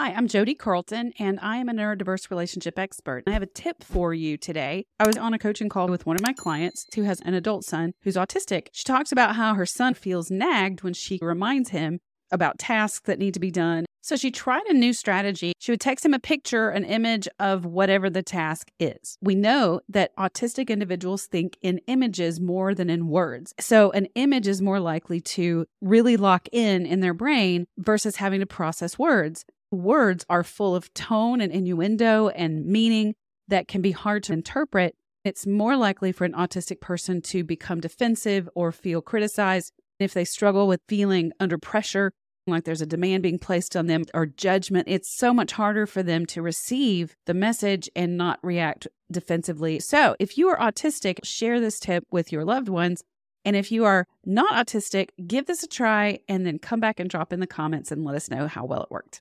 Hi, I'm Jodi Carlton, and I am a neurodiverse relationship expert. I have a tip for you today. I was on a coaching call with one of my clients who has an adult son who's autistic. She talks about how her son feels nagged when she reminds him about tasks that need to be done. So she tried a new strategy. She would text him a picture, an image of whatever the task is. We know that autistic individuals think in images more than in words. So an image is more likely to really lock in in their brain versus having to process words words are full of tone and innuendo and meaning that can be hard to interpret, it's more likely for an autistic person to become defensive or feel criticized. If they struggle with feeling under pressure, like there's a demand being placed on them or judgment, it's so much harder for them to receive the message and not react defensively. So, if you are autistic, share this tip with your loved ones. And if you are not autistic, give this a try and then come back and drop in the comments and let us know how well it worked.